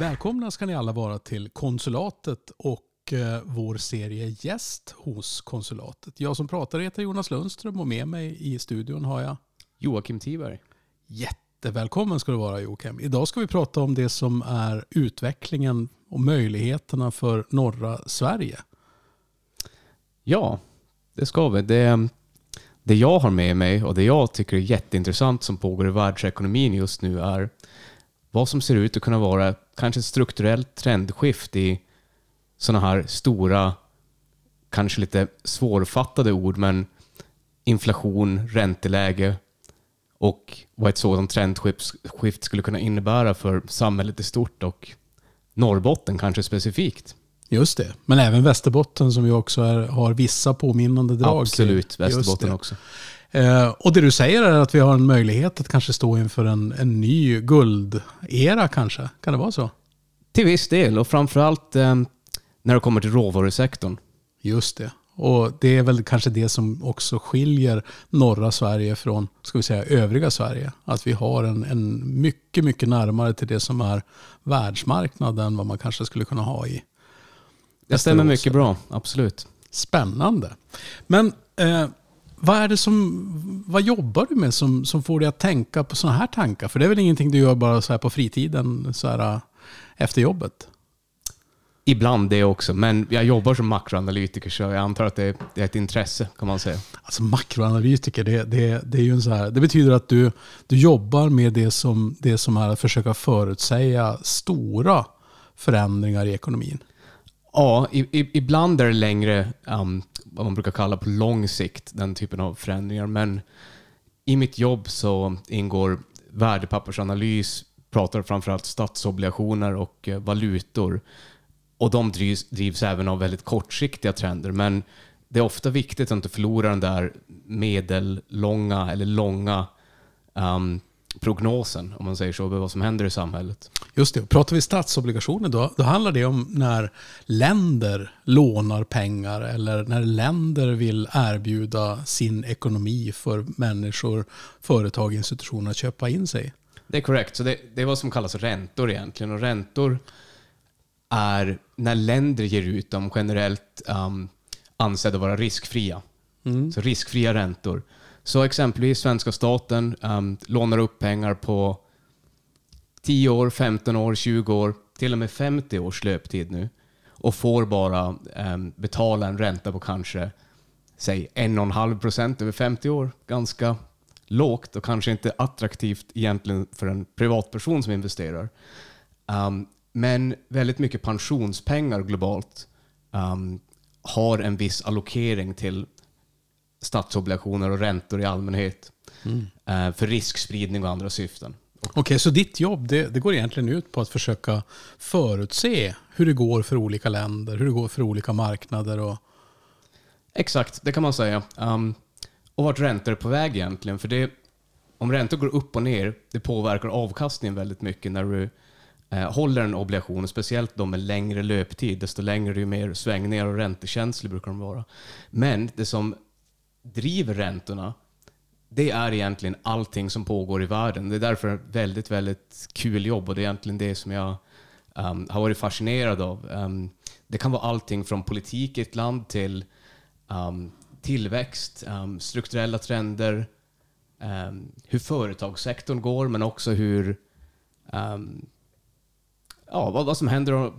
Välkomna ska ni alla vara till konsulatet och eh, vår serie Gäst hos konsulatet. Jag som pratar heter Jonas Lundström och med mig i studion har jag Joakim Tiberg. Jättevälkommen ska du vara Joakim. Idag ska vi prata om det som är utvecklingen och möjligheterna för norra Sverige. Ja, det ska vi. Det, det jag har med mig och det jag tycker är jätteintressant som pågår i världsekonomin just nu är vad som ser ut att kunna vara kanske ett strukturellt trendskift i sådana här stora, kanske lite svårfattade ord, men inflation, ränteläge och vad ett sådant trendskift skulle kunna innebära för samhället i stort och Norrbotten kanske specifikt. Just det, men även Västerbotten som ju också är, har vissa påminnande drag. Absolut, Västerbotten också. Eh, och det du säger är att vi har en möjlighet att kanske stå inför en, en ny guldera kanske. Kan det vara så? Till viss del och framförallt eh, när det kommer till råvarusektorn. Just det. Och det är väl kanske det som också skiljer norra Sverige från ska vi säga, övriga Sverige. Att vi har en, en mycket, mycket närmare till det som är världsmarknaden än vad man kanske skulle kunna ha i Det stämmer mycket bra, absolut. Spännande. Men eh, vad, är det som, vad jobbar du med som, som får dig att tänka på sådana här tankar? För det är väl ingenting du gör bara så här på fritiden så här, äh, efter jobbet? Ibland det också, men jag jobbar som makroanalytiker så jag antar att det är, det är ett intresse kan man säga. Alltså makroanalytiker, det, det, det, är ju en så här, det betyder att du, du jobbar med det som, det som är att försöka förutsäga stora förändringar i ekonomin. Ja, i, i, ibland är det längre um, vad man brukar kalla på lång sikt, den typen av förändringar. Men i mitt jobb så ingår värdepappersanalys, pratar framförallt statsobligationer och eh, valutor. Och de drivs, drivs även av väldigt kortsiktiga trender. Men det är ofta viktigt att inte förlora den där medellånga eller långa um, prognosen, om man säger så, över vad som händer i samhället. Just det. Pratar vi statsobligationer då, då handlar det om när länder lånar pengar eller när länder vill erbjuda sin ekonomi för människor, företag, institutioner att köpa in sig. Det är korrekt. Så det, det är vad som kallas räntor egentligen. Och räntor är när länder ger ut dem generellt um, ansedda vara riskfria. Mm. Så riskfria räntor. Så exempelvis svenska staten um, lånar upp pengar på 10 år, 15 år, 20 år, till och med 50 års löptid nu och får bara um, betala en ränta på kanske säg 1,5 procent över 50 år. Ganska lågt och kanske inte attraktivt egentligen för en privatperson som investerar. Um, men väldigt mycket pensionspengar globalt um, har en viss allokering till statsobligationer och räntor i allmänhet mm. Eh, för riskspridning och andra syften. Okej, okay, så ditt jobb det, det, går egentligen ut på att försöka förutse hur det går för olika länder, hur det går för olika marknader? Och... Exakt, det kan man säga. Um, och vart räntor är på väg egentligen. För det, om räntor går upp och ner, det påverkar avkastningen väldigt mycket när du eh, håller en obligation, speciellt de med längre löptid. Desto längre, ju mer svängningar och räntekänslig brukar de vara. Men det som driver räntorna, det är egentligen allting som pågår i världen. Det är därför väldigt, väldigt kul jobb och det är egentligen det som jag um, har varit fascinerad av. Um, det kan vara allting från politik i ett land till um, tillväxt, strukturella trender, hur företagssektorn går, men också hur ja, vad, vad som händer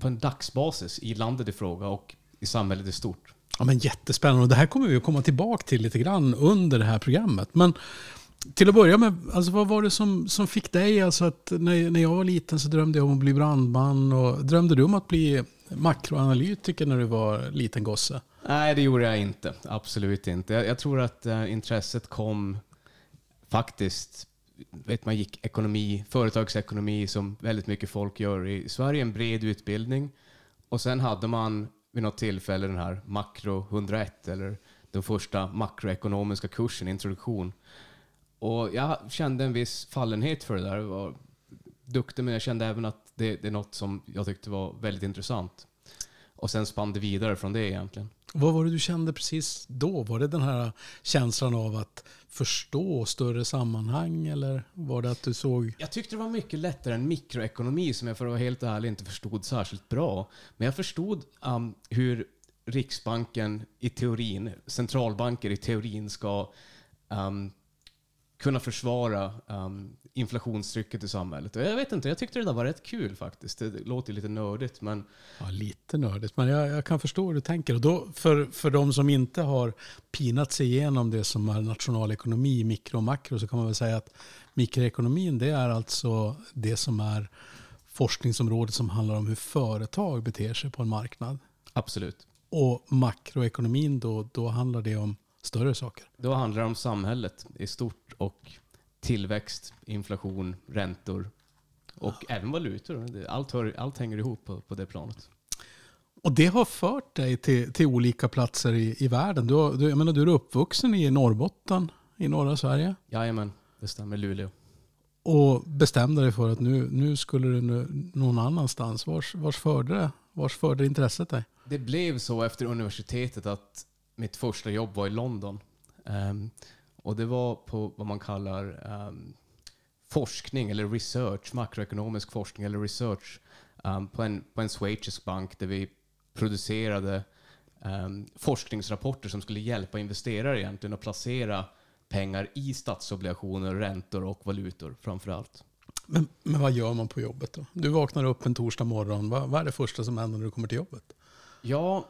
på en dagsbasis i landet i fråga och i samhället i stort. Ja, men jättespännande. Och det här kommer vi att komma tillbaka till lite grann under det här programmet. Men till att börja med, alltså vad var det som, som fick dig? Alltså att när, när jag var liten så drömde jag om att bli brandman. Och drömde du om att bli makroanalytiker när du var liten gosse? Nej, det gjorde jag inte. Absolut inte. Jag, jag tror att äh, intresset kom faktiskt vet man gick ekonomi, företagsekonomi som väldigt mycket folk gör i Sverige, en bred utbildning. Och sen hade man vid något tillfälle den här Makro 101 eller den första makroekonomiska kursen, introduktion. Och jag kände en viss fallenhet för det där. Jag var duktig, men jag kände även att det, det är något som jag tyckte var väldigt intressant. Och sen spann det vidare från det egentligen. Vad var det du kände precis då? Var det den här känslan av att förstå större sammanhang eller var det att du såg... Jag tyckte det var mycket lättare än mikroekonomi som jag för att vara helt ärlig inte förstod särskilt bra. Men jag förstod um, hur Riksbanken i teorin, centralbanker i teorin ska um, kunna försvara um, inflationstrycket i samhället. Och jag vet inte, jag tyckte det där var rätt kul faktiskt. Det låter lite nördigt, men... Ja, lite nördigt, men jag, jag kan förstå hur du tänker. Och då, för, för de som inte har pinat sig igenom det som är nationalekonomi, mikro och makro, så kan man väl säga att mikroekonomin, det är alltså det som är forskningsområdet som handlar om hur företag beter sig på en marknad. Absolut. Och makroekonomin, då, då handlar det om större saker. Då handlar det om samhället i stort och tillväxt, inflation, räntor och ja. även valutor. Allt, hör, allt hänger ihop på, på det planet. Och det har fört dig till, till olika platser i, i världen. Du, du, jag menar, du är uppvuxen i Norrbotten, i norra Sverige. Jajamän, det stämmer. Luleå. Och bestämde dig för att nu, nu skulle du nu, någon annanstans. Vars, vars, förde det, vars förde intresset dig? Det blev så efter universitetet att mitt första jobb var i London. Um, och det var på vad man kallar um, forskning eller research, makroekonomisk forskning eller research um, på, en, på en schweizisk bank där vi producerade um, forskningsrapporter som skulle hjälpa investerare egentligen att placera pengar i statsobligationer, räntor och valutor framför allt. Men, men vad gör man på jobbet då? Du vaknar upp en torsdag morgon. Vad, vad är det första som händer när du kommer till jobbet? Ja,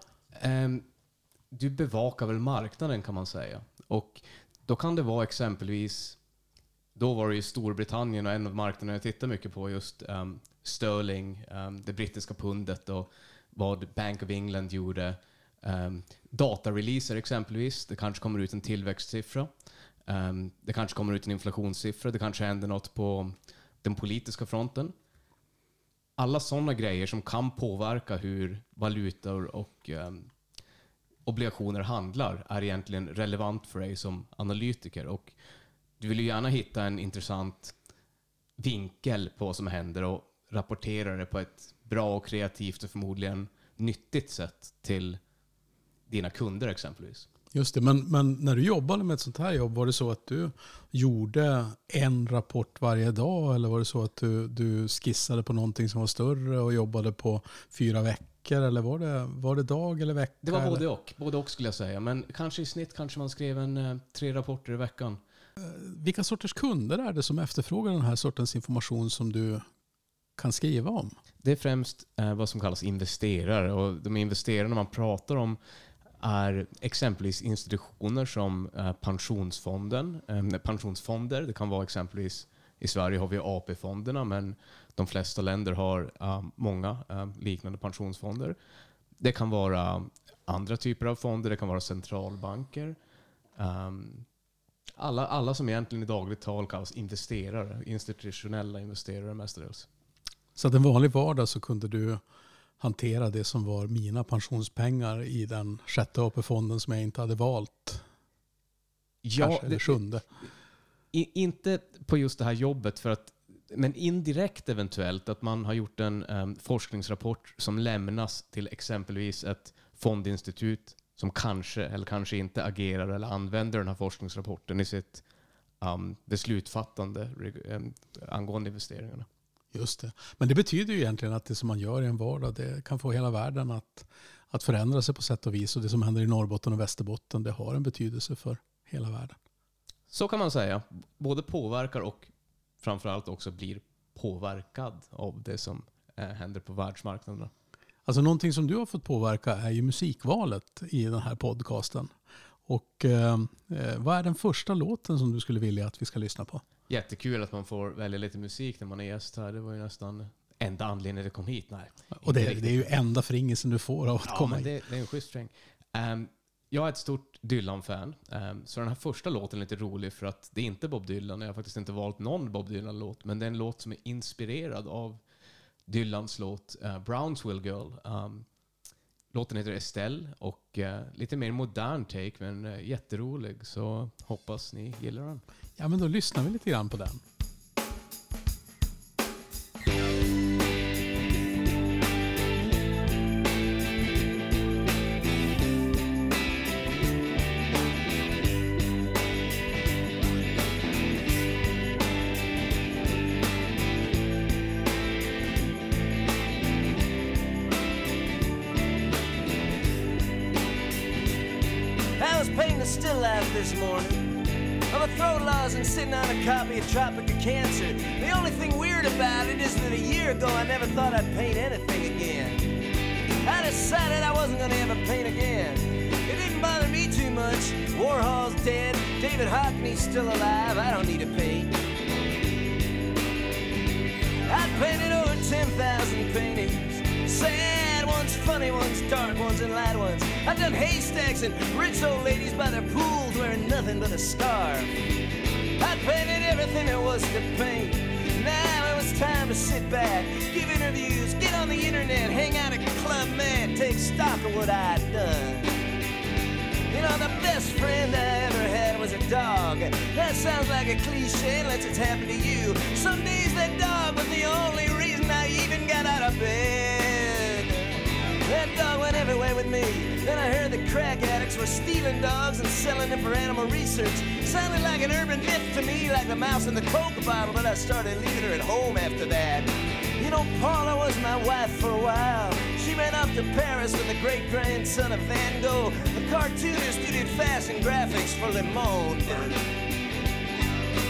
du bevakar väl marknaden kan man säga. Och då kan det vara exempelvis, då var det ju Storbritannien och en av marknaderna jag tittar mycket på just um, sterling, um, det brittiska pundet och vad Bank of England gjorde. Um, datareleaser exempelvis, det kanske kommer ut en tillväxtsiffra. Um, det kanske kommer ut en inflationssiffra, det kanske händer något på den politiska fronten. Alla sådana grejer som kan påverka hur valutor och um, obligationer handlar är egentligen relevant för dig som analytiker. Och du vill ju gärna hitta en intressant vinkel på vad som händer och rapportera det på ett bra och kreativt och förmodligen nyttigt sätt till dina kunder exempelvis. Just det, men, men när du jobbade med ett sånt här jobb, var det så att du gjorde en rapport varje dag? Eller var det så att du, du skissade på någonting som var större och jobbade på fyra veckor? Veckor eller var det, var det dag eller vecka? Det var både och. Både och skulle jag säga. Men kanske i snitt kanske man skrev en, eh, tre rapporter i veckan. Eh, vilka sorters kunder är det som efterfrågar den här sortens information som du kan skriva om? Det är främst eh, vad som kallas investerare. Och de investerarna man pratar om är exempelvis institutioner som pensionsfonden, pensionsfonder. Det kan vara exempelvis i Sverige har vi AP-fonderna, men de flesta länder har uh, många uh, liknande pensionsfonder. Det kan vara andra typer av fonder, det kan vara centralbanker. Um, alla, alla som egentligen i dagligt tal kallas investerare, institutionella investerare mestadels. Så att en vanlig vardag så kunde du hantera det som var mina pensionspengar i den sjätte AP-fonden som jag inte hade valt? Ja, Kanske, eller sjunde? I, inte på just det här jobbet, för att, men indirekt eventuellt att man har gjort en um, forskningsrapport som lämnas till exempelvis ett fondinstitut som kanske eller kanske inte agerar eller använder den här forskningsrapporten i sitt ehm, um, beslutfattande um, ehm, angående investeringarna. Just det. Men det betyder ju egentligen att det som man gör i en vardag det kan få hela världen att, att förändra sig på sätt och vis. Och det som händer i Norrbotten och Västerbotten det har en betydelse för hela världen. Så kan man säga. Både påverkar och framförallt också blir påverkad av det som eh, händer på världsmarknaderna. Alltså någonting som du har fått påverka är ju musikvalet i den här podcasten. Och eh, eh, vad är den första låten som du skulle vilja att vi ska lyssna på? Jättekul att man får välja lite musik när man är gäst här. Det var ju nästan enda anledningen att jag kom hit. Nej, och det, det är ju enda fringelsen du får av att ja, komma hit. Det, det är en schysst sträng. Um, jag är ett stort Dylan-fan, ehm, så den här första låten är lite rolig för att det är inte Bob Dylan. Jag har faktiskt inte valt någon Bob Dylan-låt, men det är en låt som är inspirerad av Dylans låt eh, Brownsville Girl. Ehm, låten heter Estelle och eh, lite mer modern take, men eh, jätterolig. Så hoppas ni gillar den. Ja, men då lyssnar vi lite grann på den. Dead, David Hockney's still alive. I don't need to paint. I painted over 10,000 paintings. Sad ones, funny ones, dark ones, and light ones. I've done haystacks and rich old ladies by their pools wearing nothing but a scarf. I painted everything there was to paint. Now it was time to sit back, give interviews, get on the internet, hang out at Club Med, take stock of what I'd done. You know, the best friend I ever was a dog. That sounds like a cliche unless it's happened to you. Some days that dog was the only reason I even got out of bed. That dog went everywhere with me. Then I heard the crack addicts were stealing dogs and selling them for animal research. Sounded like an urban myth to me, like the mouse in the Coke bottle, but I started leaving her at home after that. You know, Paula was my wife for a while. She ran off to Paris with the great grandson of Van Gogh, the cartoonist who did fashion graphics for Le Monde.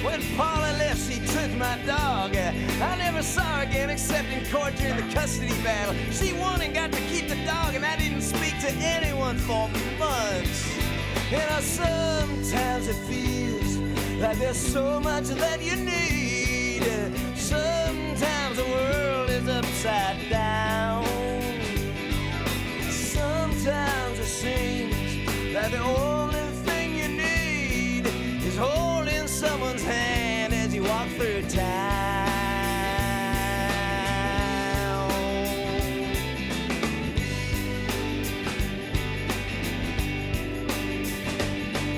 When Paula left, she took my dog. I never saw her again except in court during the custody battle. She won and got to keep the dog, and I didn't speak to anyone for months. You know, sometimes it feels like there's so much that you need. Sometimes the world is upside down. The only thing you need is holding someone's hand as you walk through town.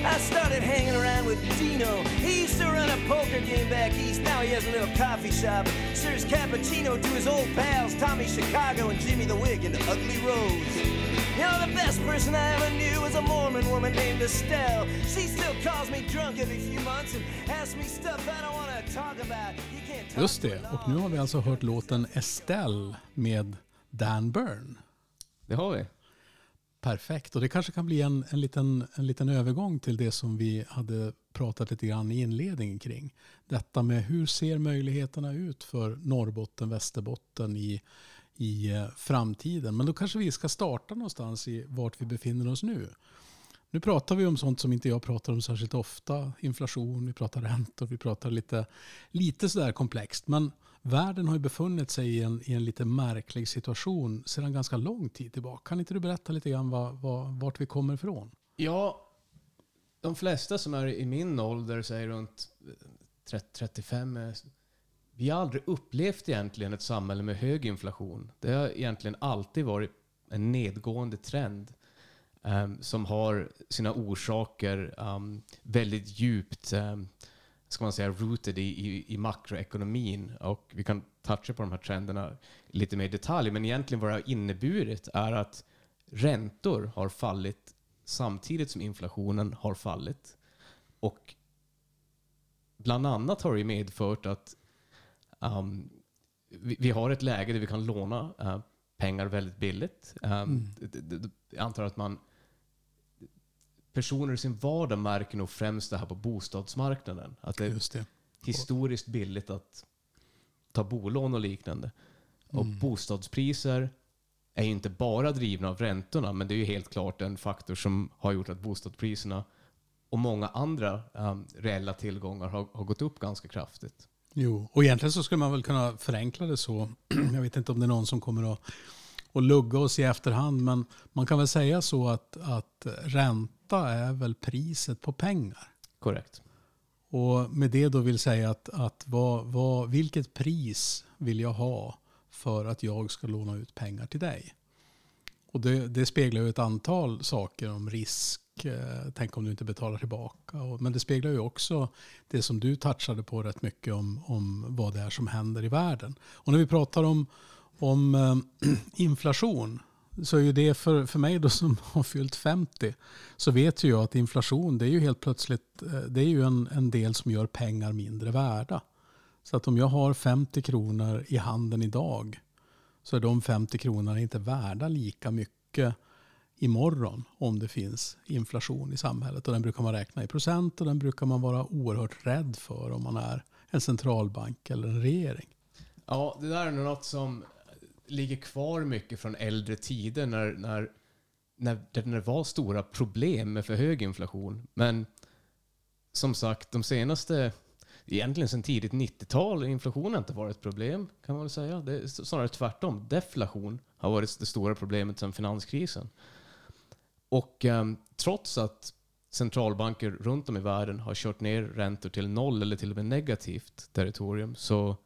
I started hanging around with Dino. He used to run a poker game back east. Now he has a little coffee shop. Serves cappuccino to his old pals, Tommy Chicago and Jimmy the Wig and the Ugly Rose. You know, the best person I ever knew was a Mormon woman named Estelle. She still calls me drunk every few months and asks me stuff I don't want to talk about. You can't talk Just det, a och nu har vi alltså hört låten Estelle med Dan Byrne. Det har vi. Perfekt, och det kanske kan bli en, en, liten, en liten övergång till det som vi hade pratat lite grann i inledningen kring. Detta med hur ser möjligheterna ut för Norrbotten, Västerbotten i, i eh, framtiden. Men då kanske vi ska starta någonstans i vart vi befinner oss nu. Nu pratar vi om sånt som inte jag pratar om särskilt ofta. Inflation, vi pratar räntor, vi pratar lite, lite sådär komplext. Men världen har ju befunnit sig i en, i en lite märklig situation sedan ganska lång tid tillbaka. Kan inte du berätta lite grann vad, vad, vart vi kommer ifrån? Ja, de flesta som är i min ålder, säger runt eh, 30-35, vi har aldrig upplevt egentligen ett samhälle med hög inflation. Det har egentligen alltid varit en nedgående trend um, som har sina orsaker um, väldigt djupt um, ska man säga, rooted i, i, i makroekonomin. Och vi kan toucha på de här trenderna lite mer i detalj. Men egentligen vad det har inneburit är att räntor har fallit samtidigt som inflationen har fallit. Och bland annat har det medfört att um, vi, vi har ett läge där vi kan låna uh, pengar väldigt billigt. Um, d- Jag antar att man personer i sin vardag märker nog främst det här på bostadsmarknaden. Att det är det. historiskt billigt att ta bolån och liknande. Och bostadspriser är ju inte bara drivna av räntorna, men det är ju helt klart en faktor som har gjort att bostadspriserna och många andra um, reella tillgångar har, har gått upp ganska kraftigt. Jo, och egentligen så skulle man väl kunna förenkla det så. Jag vet inte om det är någon som kommer att, att lugga oss i efterhand, men man kan väl säga så att, att ränta är väl priset på pengar. Korrekt. Och med det då vill säga att, att vad, vad, vilket pris vill jag ha för att jag ska låna ut pengar till dig? Och det, det speglar ju ett antal saker om risk eh, Tänk om du inte betalar tillbaka. Och- Men det speglar ju också det som du touchade på rätt mycket om, om vad det är som händer i världen. Och när vi pratar om, om eh, inflation så är ju det för, för mig då som har fyllt 50 så vet ju jag att inflation det är ju helt plötsligt eh, det är ju en, en del som gör pengar mindre värda. Så att om jag har 50 kronor i handen idag så är de 50 kronorna inte värda lika mycket imorgon om det finns inflation i samhället. Och den brukar man räkna i procent och den brukar man vara oerhört rädd för om man är en centralbank eller en regering. Ja, det där är nog något som ligger kvar mycket från äldre tider när, när, när, när det var stora problem med för hög inflation. Men som sagt, de senaste, egentligen sedan tidigt 90-tal, inflation har inte varit ett problem, kan man väl säga. Det är snarare tvärtom. Deflation har varit det stora problemet sedan finanskrisen. Och um, trots att centralbanker runt om i världen har kört ner räntor till noll eller till och med negativt territorium så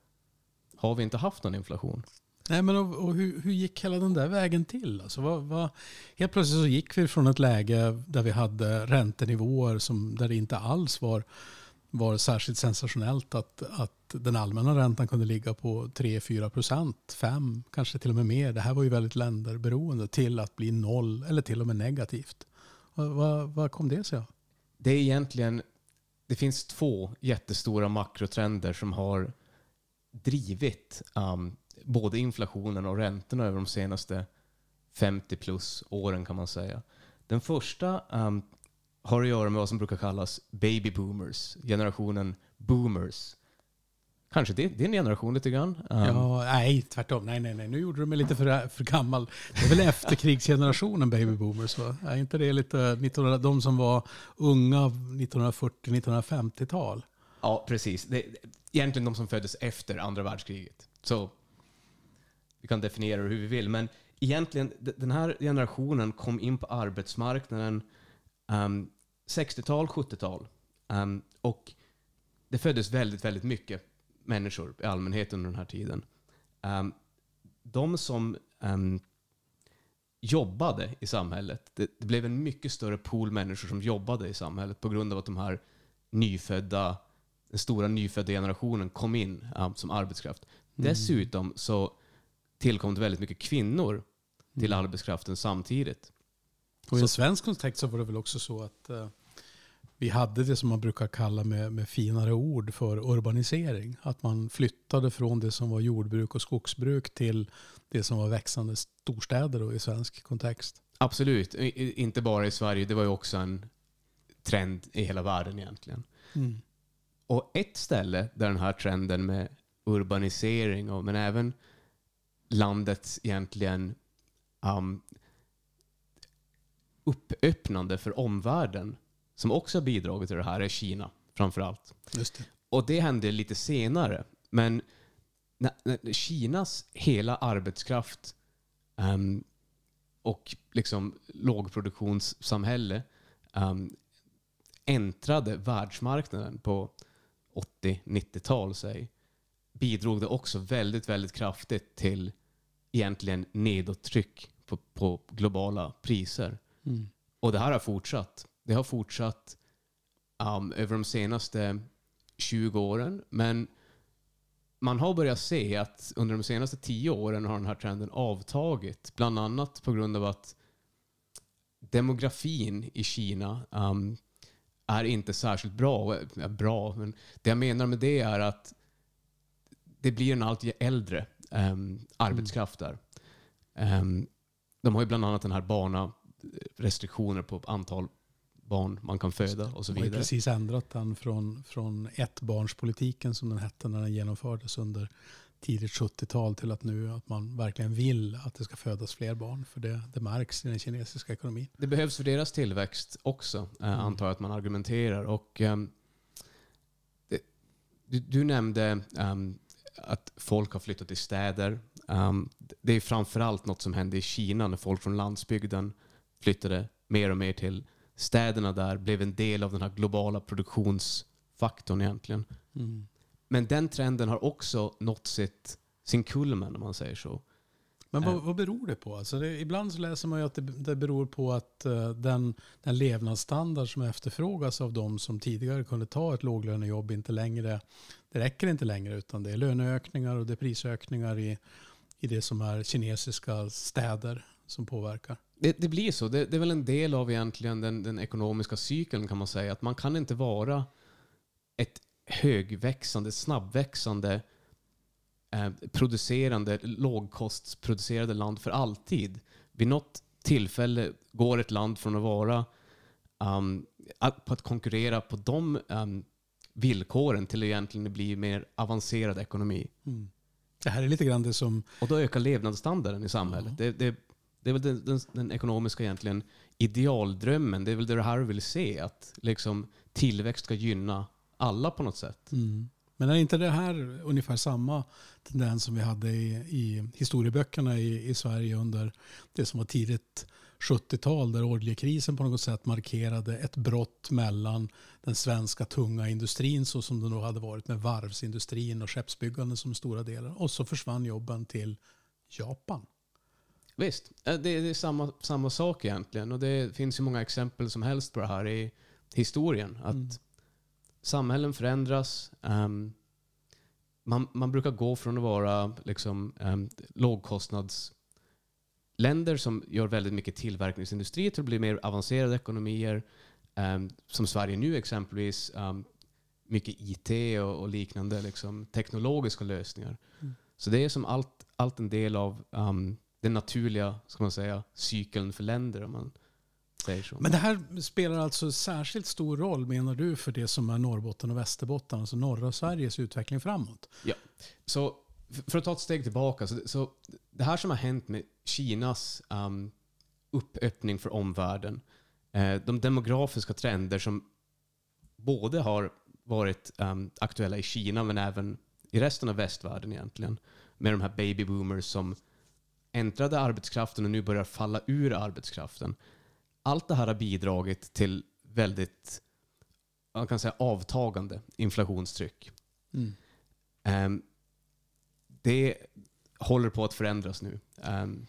har vi inte haft någon inflation. Nej, men och, och hur, hur, gick hela den där vägen till? Alltså, vad, vad, helt plötsligt så gick vi från ett läge där vi hade räntenivåer som, där det inte alls var, var det särskilt sensationellt att, att den allmänna räntan kunde ligga på 3-4 procent, 5, kanske till och med mer. Det här var ju väldigt länderberoende till att bli noll eller till och med negativt. Vad, vad kom det sig av? Det är egentligen, det finns två jättestora makrotrender som har drivit um, både inflationen och räntorna över de senaste 50 plus åren kan man säga. Den första um, har att göra med vad som brukar kallas baby boomers, generationen boomers. Kanske det, din generation lite grann? Um, ja, nej, tvärtom. Nej, nej, nej. Nu gjorde du mig lite för, för gammal. Det är väl efterkrigsgenerationen baby boomers? Va? Är inte det lite 1900, de som var unga 1940-1950-tal? Ja, precis. Det, egentligen de som föddes efter andra världskriget. Så vi kan definiera det hur vi vill. Men egentligen, den här generationen kom in på arbetsmarknaden um, 60-tal, 70-tal. Um, och det föddes väldigt, väldigt mycket människor i allmänhet under den här tiden. Um, de som um, jobbade i samhället, det, det, blev en mycket större pool människor som jobbade i samhället på grund av att de här nyfödda, den stora nyfödda generationen kom in um, som arbetskraft. Mm. Dessutom så tillkom det väldigt mycket kvinnor till mm. arbetskraften samtidigt. Och i en svensk kontext så var det väl också så att uh, vi hade det som man brukar kalla med, med finare ord för urbanisering. Att man flyttade från det som var jordbruk och skogsbruk till det som var växande storstäder i svensk kontext. Absolut, I, inte bara i Sverige. Det var ju också en trend i hela världen egentligen. Mm. Och ett ställe där den här trenden med urbanisering, och, men även landets egentligen um, uppöppnande för omvärlden som också har bidragit till det här är Kina framför allt. Just det. Och det hände lite senare. Men när, när Kinas hela arbetskraft um, och liksom lågproduktionssamhälle um, äntrade världsmarknaden på 80-90-tal, bidrog det också väldigt, väldigt kraftigt till egentligen nedåttryck på, på globala priser. Mm. Och det här har fortsatt. Det har fortsatt um, över de senaste 20 åren. Men man har börjat se att under de senaste 10 åren har den här trenden avtagit. Bland annat på grund av att demografin i Kina um, är inte särskilt bra. bra, men det jag menar med det är att det blir en allt äldre um, arbetskraft där. Um, de har ju bland annat den här barna restriktioner på antal barn man kan föda och så vidare. De har precis ändrat den från, från ettbarnspolitiken som den hette när den genomfördes under tidigt 70-tal till att nu att man verkligen vill att det ska födas fler barn. För det, det märks i den kinesiska ekonomin. Det behövs för deras tillväxt också, eh, mm. antar jag att man argumenterar. Och, um, det, du, du, nämnde um, att folk har flyttat till städer. Um, det är framförallt något som hände i Kina när folk från landsbygden flyttade mer och mer till städerna där, blev en del av den här globala produktionsfaktorn egentligen. Mm. Men den trenden har också nått sitt, sin kulmen om man säger så. Men vad, eh. vad beror det på? Alltså det, ibland så läser man ju att det, det beror på att uh, den, den levnadsstandard som efterfrågas av de som tidigare kunde ta ett låglönejobb inte längre, det räcker inte längre utan det är löneökningar och det är prisökningar i, i det som är kinesiska städer som påverkar. Det, det blir så. Det, det, är väl en del av egentligen den, den ekonomiska cykeln kan man säga. Att man kan inte vara ett högväxande, snabbväxande eh, producerande, lågkostproducerande land för alltid. Vid något tillfälle går ett land från att vara um, att, på att konkurrera på de um, villkoren till att egentligen bli mer avancerad ekonomi. Det här är lite grann det som... Och då ökar levnadsstandarden i samhället. Det, det, det är väl den, den, den ekonomiska egentligen idealdrömmen. Det är väl det här vill se, att liksom tillväxt ska gynna alla på något sätt. Mm. Men är inte det här ungefär samma tendens som vi hade i, i historieböckerna i, i Sverige under det som var tidigt 70-tal där oljekrisen på något sätt markerade ett brott mellan den svenska tunga industrin så som det då hade varit med varvsindustrin och skeppsbyggande som stora delar. Och så försvann jobben till Japan. Visst, eh, det är, det är samma, samma sak egentligen. Och det finns ju många exempel som helst på det här i historien. Att samhällen förändras. ehm, man, man brukar gå från att vara liksom, um, lågkostnadsländer som gör väldigt mycket tillverkningsindustri till att bli mer avancerade ekonomier. ehm, som Sverige nu exempelvis. ehm, mycket IT och, och liknande liksom, teknologiska lösningar. Så det är som allt, allt en del av um, den naturliga ska man säga, cykeln för länder. Om man säger så. Men det här spelar alltså särskilt stor roll menar du för det som är Norrbotten och Västerbotten, alltså norra Sveriges utveckling framåt? Ja. Så för att ta ett steg tillbaka. Så, så det här som har hänt med Kinas um, uppöppning för omvärlden. Eh, de demografiska trender som både har varit um, aktuella i Kina men även i resten av västvärlden egentligen. Med de här baby boomers som äntrade arbetskraften och nu börjar falla ur arbetskraften. Allt det här har bidragit till väldigt man kan säga, avtagande inflationstryck. Ehm, det håller på att förändras nu. Ehm,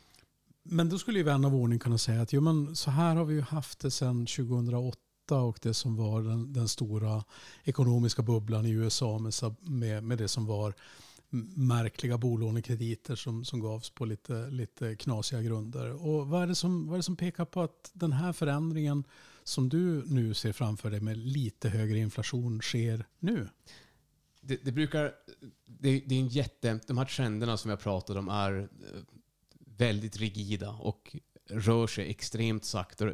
Men då skulle ju vän av ordning kunna säga att jo, men så här har vi ju haft det sedan 2008 och det som var den, den stora ekonomiska bubblan i USA med, med, med det som var märkliga bolånekrediter som, som gavs på lite, lite knasiga grunder. Och vad är, det som, vad är det som pekar på att den här förändringen som du nu ser framför dig med lite högre inflation sker nu? det, det brukar... Det, det är en jätte... De här trenderna som jag pratade om är eh, väldigt rigida och rör sig extremt sakta.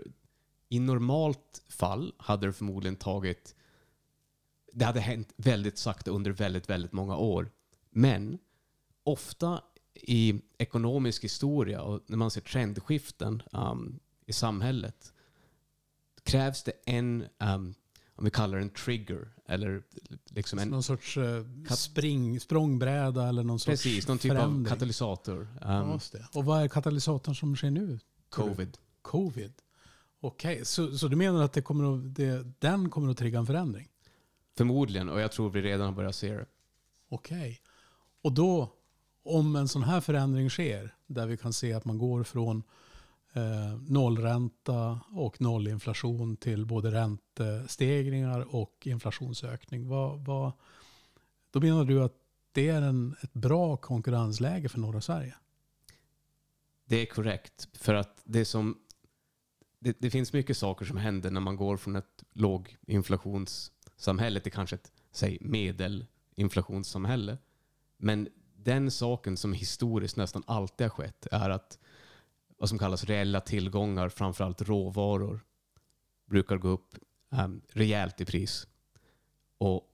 I normalt fall hade det förmodligen tagit... Det hade hänt väldigt sakta under väldigt, väldigt många år. Men ofta i ekonomisk historia och när man ser trendskiften um, i samhället krävs det en, um, om vi kallar det en trigger, eller liksom en, Någon sorts eh, spring, språngbräda eller någon sorts precis, någon typ av förändring. katalysator. Ja, Um. Och vad är katalysatorn som sker nu? covid. Covid. Okej, så, så du menar att det kommer att, det, den kommer att trigga en förändring? Förmodligen, och jag tror vi redan har börjat se det. Okej. Och då, om en sån här förändring sker, där vi kan se att man går från eh, nollränta och nollinflation till både räntestegringar och inflationsökning. Vad, vad, då menar du att det är en, ett bra konkurrensläge för norra Sverige? Det är korrekt. För att det som... Det, det finns mycket saker som händer när man går från ett låginflationssamhälle till kanske ett, säg, medelinflationssamhälle. Men den saken som historiskt nästan alltid har skett är att vad som kallas reella tillgångar, framförallt råvaror, brukar gå upp um, rejält i pris. Och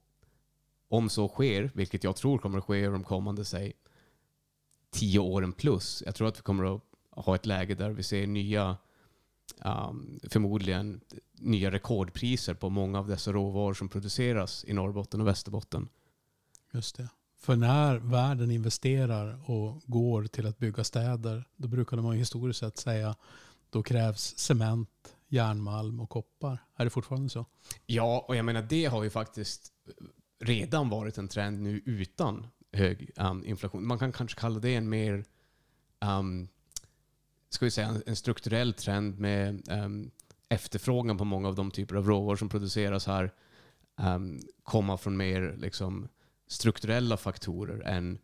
om så sker, vilket jag tror kommer att ske de kommande, säg, tio åren plus. Jag tror att vi kommer att ha ett läge där vi ser nya, um, förmodligen nya rekordpriser på många av dessa råvaror som produceras i Norrbotten och Västerbotten. Just det. För när världen investerar och går till att bygga städer, då brukade man historiskt sett säga då krävs cement, järnmalm och koppar. Är det fortfarande så? Ja, och jag menar det har ju faktiskt redan varit en trend nu utan hög um, inflation. Man kan kanske kalla det en mer, um, ska vi säga, en, strukturell trend med um, efterfrågan på många av de typer av råvaror som produceras här um, komma från mer liksom, strukturella faktorer än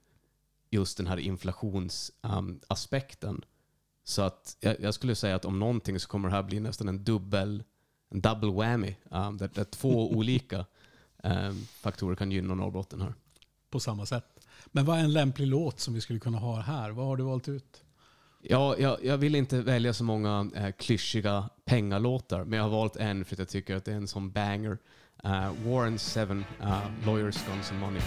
just den här inflationsaspekten. Så att jag, jag skulle säga att om någonting så kommer det här bli nästan en dubbel en double whammy, um, där, där två olika um, faktorer kan gynna Norrbotten här. På samma sätt. Men vad är en lämplig låt som vi skulle kunna ha här? Vad har du valt ut? Ja, jag, jag vill inte välja så många eh, klyschiga pengalåtar, men jag har valt en för att jag tycker att det är en sån banger. Uh, Warren 7, uh, Lawyers, Guns and Money.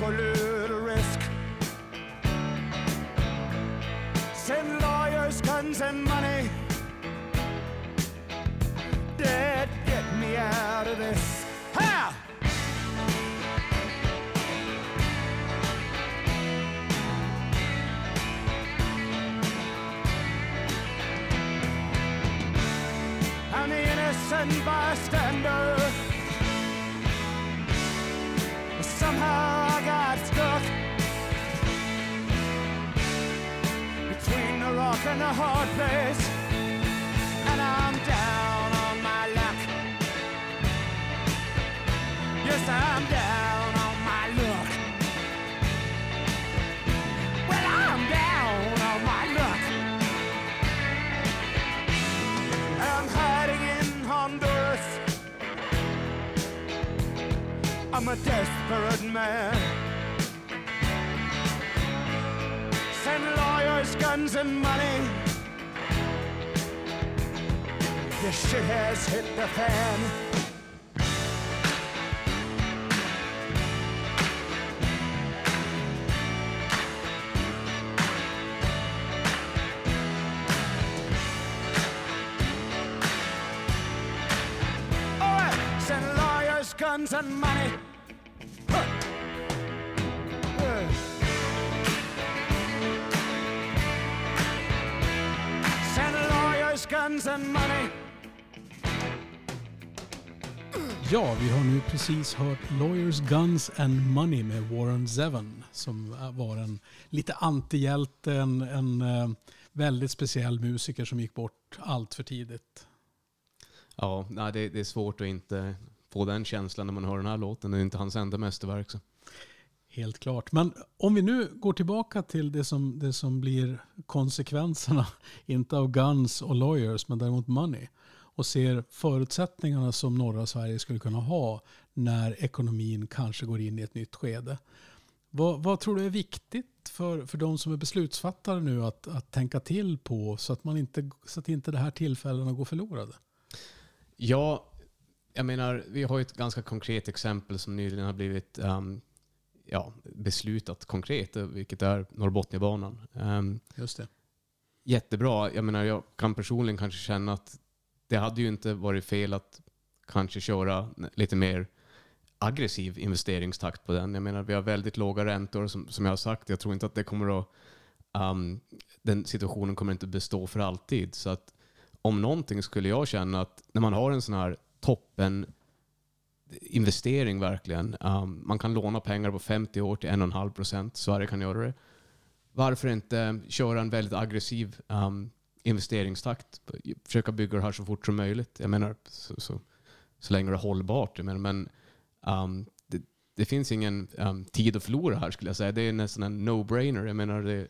I guns, and money. Huh. Yeah. Send lawyers, guns, and money. Ja, vi har nu precis hört Lawyers, Guns and Money med Warren Zevon som var en lite antihjälte, en, en eh, väldigt speciell musiker som gick bort allt för tidigt. Ja, det, det är svårt att inte få den känslan när man hör den här låten. Det är inte hans enda mästerverk. Så. Helt klart. Men om vi nu går tillbaka till det som, det som blir konsekvenserna, inte av Guns och Lawyers, men däremot Money. Och ser förutsättningarna som norra Sverige skulle kunna ha när ekonomin kanske går in i ett nytt skede. Vad, vad tror du är viktigt för, för de som är beslutsfattare nu att, att tänka till på så att, man inte, så att inte de här tillfällena går förlorade? Ja, jag menar, vi har ju ett ganska konkret exempel som nyligen har blivit um, ja, beslutat konkret, vilket är Norrbotniabanan. Um, Just det. jättebra. Jag menar, jag kan personligen kanske känna att det hade ju inte varit fel att kanske köra lite mer aggressiv investeringstakt på den. Jag menar, vi har väldigt låga räntor som, som jag har sagt. Jag tror inte att det kommer att... Um, den situationen kommer inte bestå för alltid. Så att om någonting skulle jag känna att när man har en sån här toppen investering verkligen. Um, man kan låna pengar på 50 år till 1,5 procent. Sverige kan göra det. Varför inte köra en väldigt aggressiv um, investeringstakt? Försöka bygga det här så fort som möjligt. Jag menar, så, så, så länge det är hållbart. Jag menar, men um, det, det finns ingen um, tid att förlora här skulle jag säga. Det är nästan en no-brainer. Jag menar, det,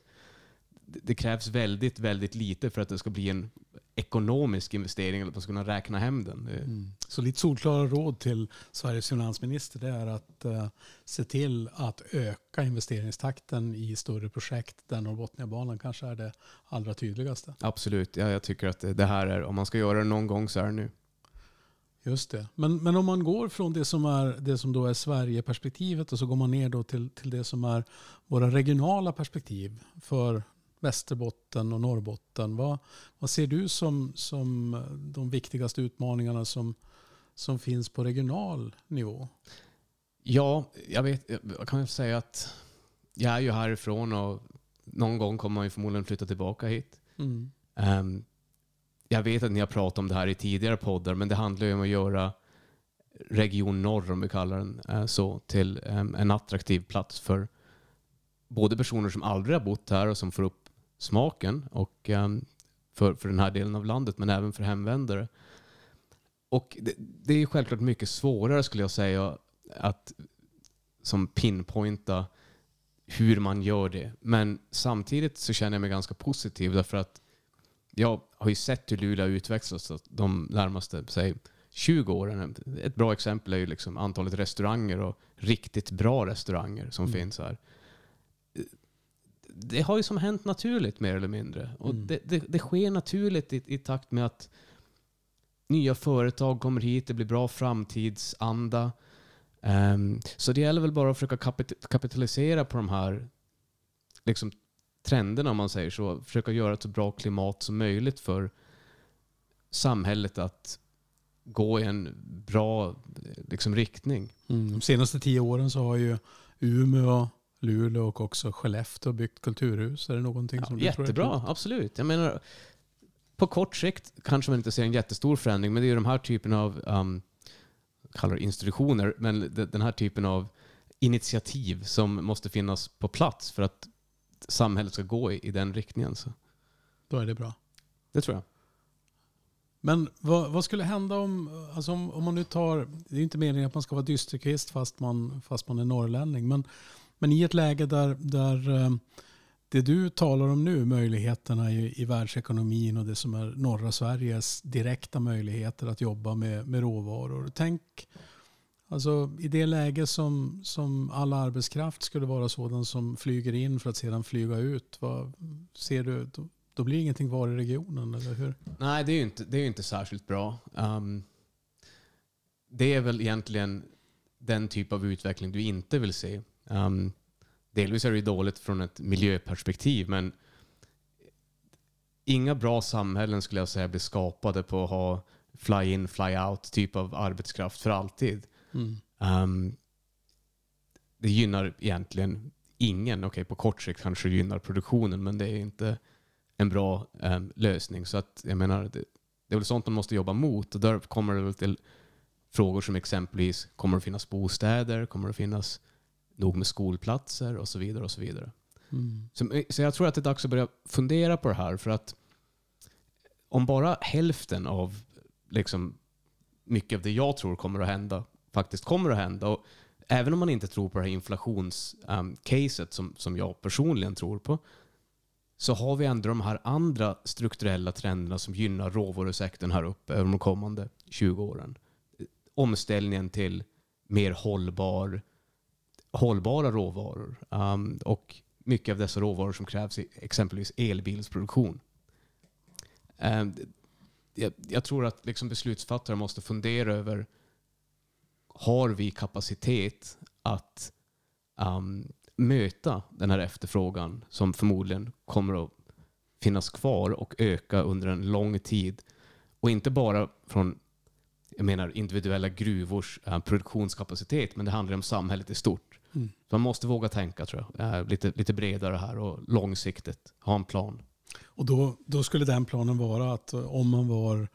det krävs väldigt, väldigt lite för att det ska bli en ekonomisk investering, eller att man ska kunna räkna hem den. Mm. Så lite solklara råd till Sveriges finansminister det är att eh, se till att öka investeringstakten i större projekt där Norrbotniabanan kanske är det allra tydligaste. Absolut, ja, jag tycker att det det här är, om man ska göra det någon gång så är det nu. Just det. Men, men om man går från det som, är, det som då är Sverigeperspektivet och så går man ner då till, till det som är våra regionala perspektiv för Västerbotten och Norrbotten. Vad, vad ser du som, som de viktigaste utmaningarna som, som finns på regional nivå? Ja, jag vet, jag kan säga att jag är ju härifrån och någon gång kommer man ju förmodligen flytta tillbaka hit. Mm. Ehm, jag vet att ni har pratat om det här i tidigare poddar, men det handlar ju om att göra Region Norr, om vi kallar den eh, så, till em, en attraktiv plats för både personer som aldrig har bott här och som får upp smaken och em, för, för den här delen av landet, men även för hemvändare. Och det, det är självklart mycket svårare skulle jag säga att som pinpointa hur man gör det. Men samtidigt så känner jag mig ganska positiv därför att jag har ju sett hur Luleå har utvecklats de närmaste, säg 20 åren. Ett bra exempel är ju liksom antalet restauranger och riktigt bra restauranger som finns här. Det har ju som hänt naturligt mer eller mindre. Och det, det, det sker naturligt i, i takt med att nya företag kommer hit, det blir bra framtidsanda. Ehm, så det gäller väl bara att försöka kapit- kapitalisera på de här liksom, trenderna om man säger så. Försöka göra ett så bra klimat som möjligt för samhället att gå i en bra liksom, riktning. Mm. De senaste tio åren så har ju Umeå, Luleå och också Skellefteå byggt kulturhus. Är det någonting som du tror är Jättebra, absolut. Jag menar, på kort sikt kanske man inte ser en jättestor förändring, men det är ju de här typen av, um, kallar det institutioner, men de- den här typen av initiativ som måste finnas på plats för att samhället ska gå i, i den riktningen. Så Då är det bra. det tror jag. Men vad, vad skulle hända om, alltså om, om man nu tar, det är ju inte meningen att man ska vara dysterkvist fast man, fast man är norrlänning, men, men i ett läge där, där eh, det du talar om nu, möjligheterna i, i världsekonomin och det som är norra Sveriges direkta möjligheter att jobba med, med råvaror. Tänk alltså, i det läge som, som all arbetskraft skulle vara sådan som flyger in för att sedan flyga ut. Vad, ser du, då, då blir ingenting kvar i regionen, eller hur? Nej, det är ju inte, det är inte särskilt bra. Um, det är väl egentligen den typ av utveckling du inte vill se. Um, delvis är det ju dåligt från ett miljöperspektiv, men inga bra samhällen skulle jag säga blir skapade på att ha fly-in, fly-out typ av arbetskraft för alltid. Um, det gynnar egentligen ingen. Okej, på kort sikt kanske det gynnar produktionen, men det är inte en bra em, lösning. Så att, jag menar, det, det är väl sånt man måste jobba mot. Och där kommer det väl till frågor som exempelvis, kommer det finnas bostäder? Kommer det finnas nog med skolplatser? Och så vidare. och Så vidare. Så, så jag tror att det är dags att börja fundera på det här. För att om bara hälften av liksom, mycket av det jag tror kommer att hända faktiskt kommer att hända. Och även om man inte tror på det här inflationscaset som, som jag personligen tror på, så har vi ändå de här andra strukturella trenderna som gynnar råvarusektorn här uppe över de kommande 20 åren. Omställningen till mer hållbar, hållbara råvaror um, och mycket av dessa råvaror som krävs i exempelvis elbilsproduktion. Um, jag, jag tror att liksom beslutsfattare måste fundera över har vi kapacitet att um, möta den här efterfrågan som förmodligen kommer att finnas kvar och öka under en lång tid. Och inte bara från jag menar, individuella gruvors uh, produktionskapacitet, men det handlar om samhället i stort. Mm. man måste våga tänka, tror jag. Eh, lite, lite bredare här och långsiktigt. Ha en plan. Och då, då skulle den planen vara att eh, om man var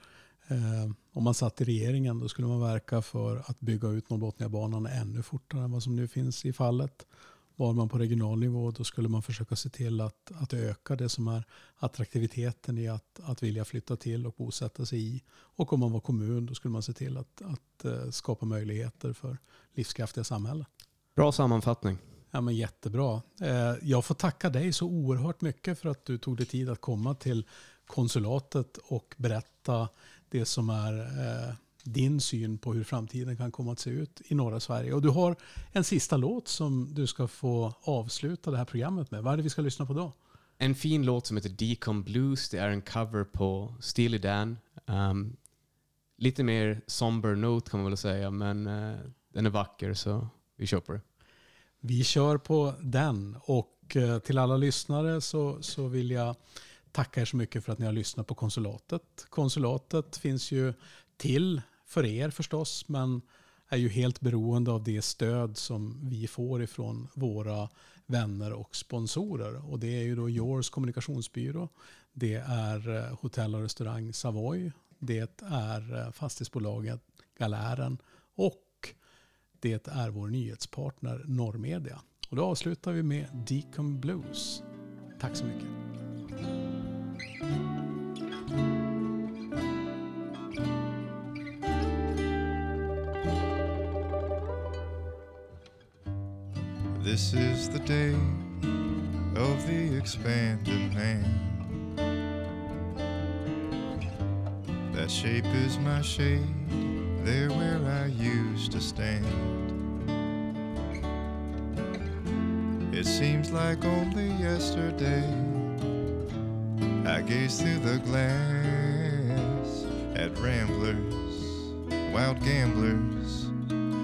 eh, om man satt i regeringen då skulle man verka för att bygga ut Norrbotniabanan ännu fortare än vad som nu finns i fallet. Var man på regional nivå då skulle man försöka se till att, att öka det som är attraktiviteten i att, att vilja flytta till och bosätta sig i. Och om man var kommun då skulle man se till att, att eh, skapa möjligheter för livskraftiga samhällen. Bra sammanfattning. Ja, men jättebra. Eh, Jag får tacka dig så oerhört mycket för att du tog dig tid att komma till konsulatet och berätta det som är eh, din syn på hur framtiden kan komma att se ut i norra Sverige. Och du har en sista låt som du ska få avsluta det här programmet med. Vad är det vi ska lyssna på då? En fin låt som heter Decom Blues. Det är en cover på Steely Dan. Um, lite mer somber note kan man väl säga, men eh, den är vacker så vi kör på det. Vi kör på den och eh, till alla lyssnare så, så vill jag tacka er så mycket för att ni har lyssnat på konsulatet. Konsulatet finns ju till för er förstås men är ju helt beroende av det stöd som vi får ifrån våra vänner och sponsorer. Och det är ju då Yours kommunikationsbyrå, det är eh, hotell och restaurang Savoy, det är eh, fastighetsbolaget Galären och det är vår nyhetspartner Norrmedia. Och då avslutar vi med Deacon Blues. Tack så mycket. This is the day of the expanded hand. That shape is my shade, there where I used to stand. It seems like only yesterday I gazed through the glass at ramblers, wild gamblers.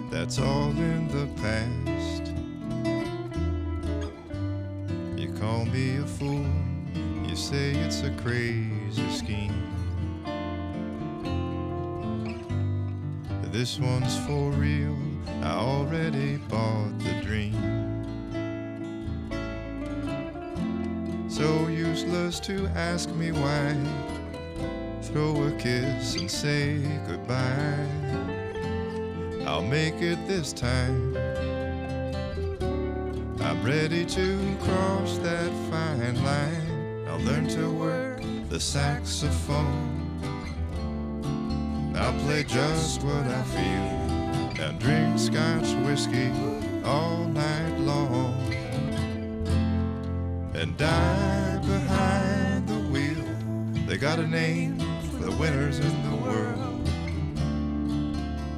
That's all in the past. You call me a fool, you say it's a crazy scheme. This one's for real, I already bought the dream. So useless to ask me why. Throw a kiss and say goodbye. I'll make it this time. I'm ready to cross that fine line. I'll learn to work the saxophone. Play just what I feel and drink scotch whiskey all night long and die behind the wheel. They got a name for the winners in the world.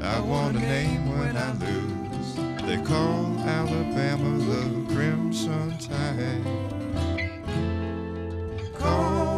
I want a name when I lose. They call Alabama the Crimson Tide. Call